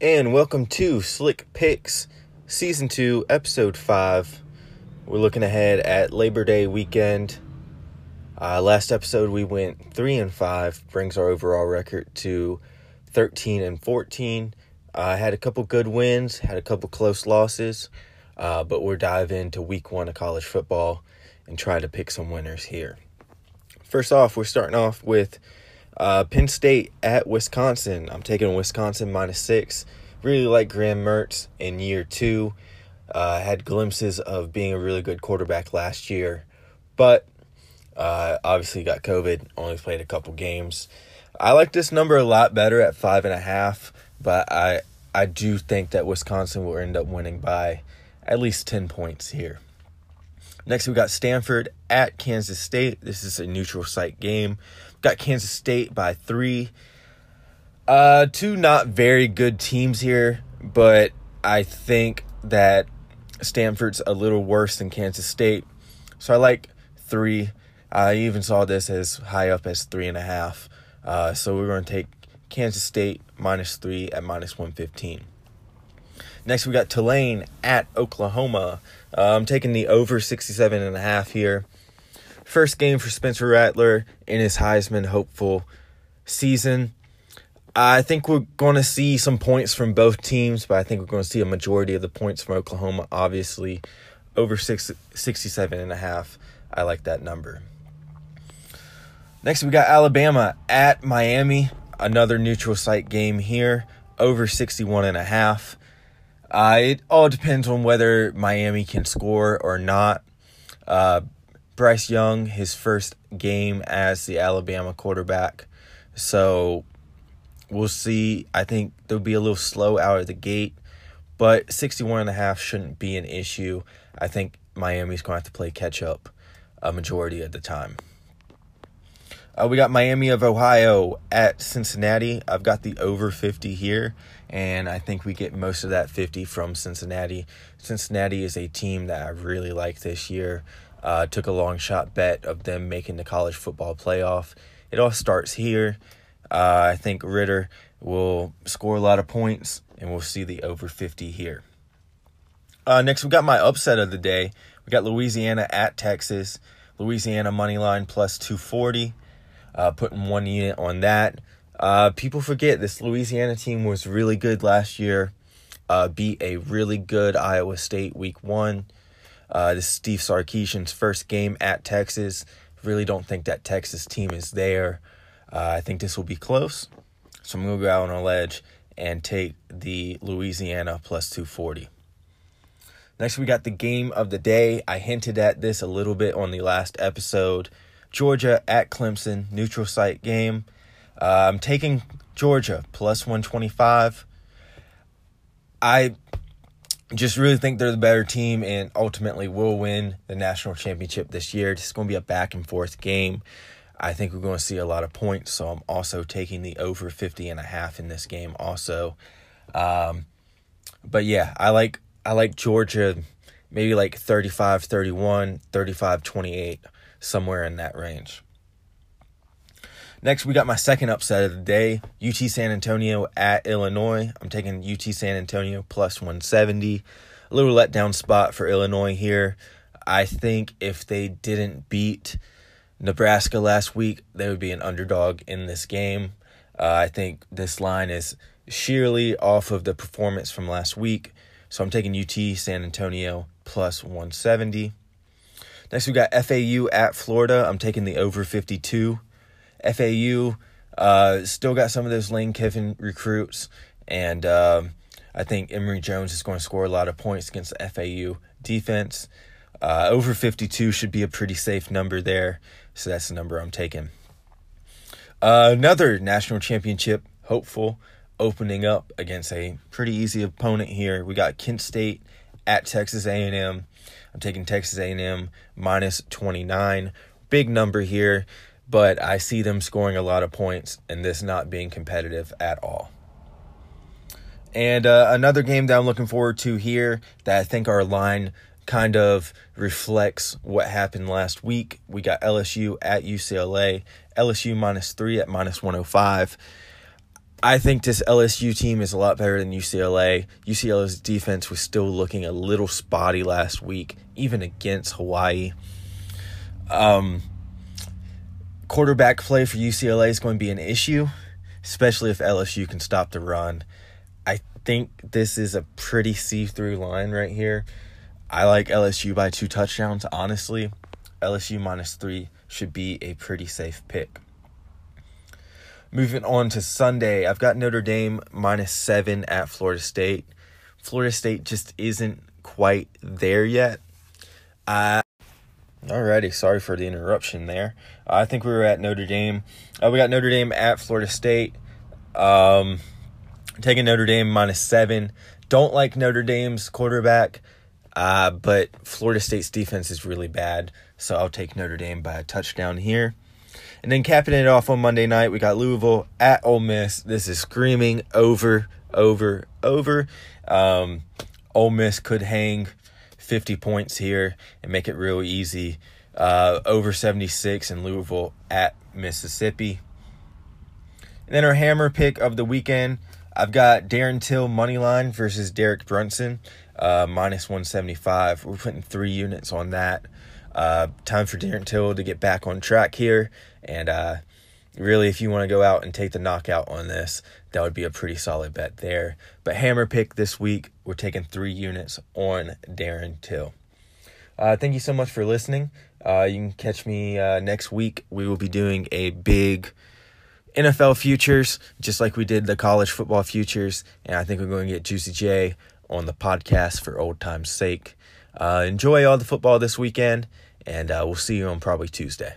and welcome to Slick Picks, Season 2, Episode 5. We're looking ahead at Labor Day weekend. Uh, last episode we went 3 and 5, brings our overall record to 13 and 14. I uh, had a couple good wins, had a couple close losses, uh, but we'll dive into week one of college football and try to pick some winners here. First off, we're starting off with uh, Penn State at Wisconsin. I'm taking Wisconsin minus six. Really like Graham Mertz in year two. Uh, had glimpses of being a really good quarterback last year, but uh, obviously got COVID. Only played a couple games. I like this number a lot better at five and a half, but I I do think that Wisconsin will end up winning by at least ten points here. Next, we got Stanford at Kansas State. This is a neutral site game. Got Kansas State by three. Uh, two not very good teams here, but I think that Stanford's a little worse than Kansas State. So I like three. I even saw this as high up as three and a half. Uh, so we're going to take Kansas State minus three at minus 115. Next, we got Tulane at Oklahoma. Uh, I'm taking the over 67 and a half here. First game for Spencer Rattler in his Heisman hopeful season. I think we're going to see some points from both teams, but I think we're going to see a majority of the points from Oklahoma, obviously. Over six, 67 and a half. I like that number. Next, we got Alabama at Miami. Another neutral site game here. Over 61 and a half. Uh, it all depends on whether Miami can score or not. Uh, Bryce Young, his first game as the Alabama quarterback. So we'll see. I think they'll be a little slow out of the gate, but 61 and a half shouldn't be an issue. I think Miami's going to have to play catch up a majority of the time. Uh, we got Miami of Ohio at Cincinnati. I've got the over 50 here, and I think we get most of that 50 from Cincinnati. Cincinnati is a team that I really like this year. Uh, took a long shot bet of them making the college football playoff. It all starts here. Uh, I think Ridder will score a lot of points, and we'll see the over 50 here. Uh, next, we got my upset of the day. We got Louisiana at Texas. Louisiana money line plus 240 uh, putting one unit on that. Uh, people forget this Louisiana team was really good last year. Uh, beat a really good Iowa State week one. Uh, this is Steve Sarkisian's first game at Texas. Really don't think that Texas team is there. Uh, I think this will be close. So I'm going to go out on a ledge and take the Louisiana plus 240. Next, we got the game of the day. I hinted at this a little bit on the last episode. Georgia at Clemson, neutral site game. Uh, I'm taking Georgia plus 125. I just really think they're the better team and ultimately will win the national championship this year. It's going to be a back and forth game. I think we're going to see a lot of points, so I'm also taking the over 50 and a half in this game also. Um, but yeah, I like I like Georgia maybe like 35 31, 35 28 somewhere in that range. Next, we got my second upset of the day UT San Antonio at Illinois. I'm taking UT San Antonio plus 170. A little letdown spot for Illinois here. I think if they didn't beat Nebraska last week, they would be an underdog in this game. Uh, I think this line is sheerly off of the performance from last week. So I'm taking UT San Antonio plus 170. Next, we got FAU at Florida. I'm taking the over 52. FAU uh, still got some of those Lane Kiffin recruits, and um, I think Emory Jones is going to score a lot of points against the FAU defense. Uh, over 52 should be a pretty safe number there, so that's the number I'm taking. Uh, another national championship hopeful opening up against a pretty easy opponent here. We got Kent State at Texas A&M. I'm taking Texas A&M minus 29. Big number here, but I see them scoring a lot of points and this not being competitive at all. And uh, another game that I'm looking forward to here that I think our line kind of reflects what happened last week. We got LSU at UCLA, LSU minus three at minus 105. I think this LSU team is a lot better than UCLA. UCLA's defense was still looking a little spotty last week, even against Hawaii. Um, quarterback play for UCLA is going to be an issue, especially if LSU can stop the run. I think this is a pretty see through line right here. I like LSU by two touchdowns, honestly. LSU minus three should be a pretty safe pick. Moving on to Sunday, I've got Notre Dame minus seven at Florida State. Florida State just isn't quite there yet. Uh, Alrighty, sorry for the interruption there. I think we were at Notre Dame. Uh, we got Notre Dame at Florida State. Um, taking Notre Dame minus seven. Don't like Notre Dame's quarterback, uh, but Florida State's defense is really bad, so I'll take Notre Dame by a touchdown here. And then capping it off on Monday night, we got Louisville at Ole Miss. This is screaming over, over, over. Um, Ole Miss could hang 50 points here and make it real easy. Uh, over 76 in Louisville at Mississippi. And then our hammer pick of the weekend, I've got Darren Till money line versus Derek Brunson, uh, minus 175. We're putting three units on that. Uh, time for Darren Till to get back on track here. And uh, really, if you want to go out and take the knockout on this, that would be a pretty solid bet there. But hammer pick this week, we're taking three units on Darren Till. Uh, thank you so much for listening. Uh, you can catch me uh, next week. We will be doing a big NFL futures, just like we did the college football futures. And I think we're going to get Juicy J on the podcast for old time's sake. Uh, enjoy all the football this weekend, and uh, we'll see you on probably Tuesday.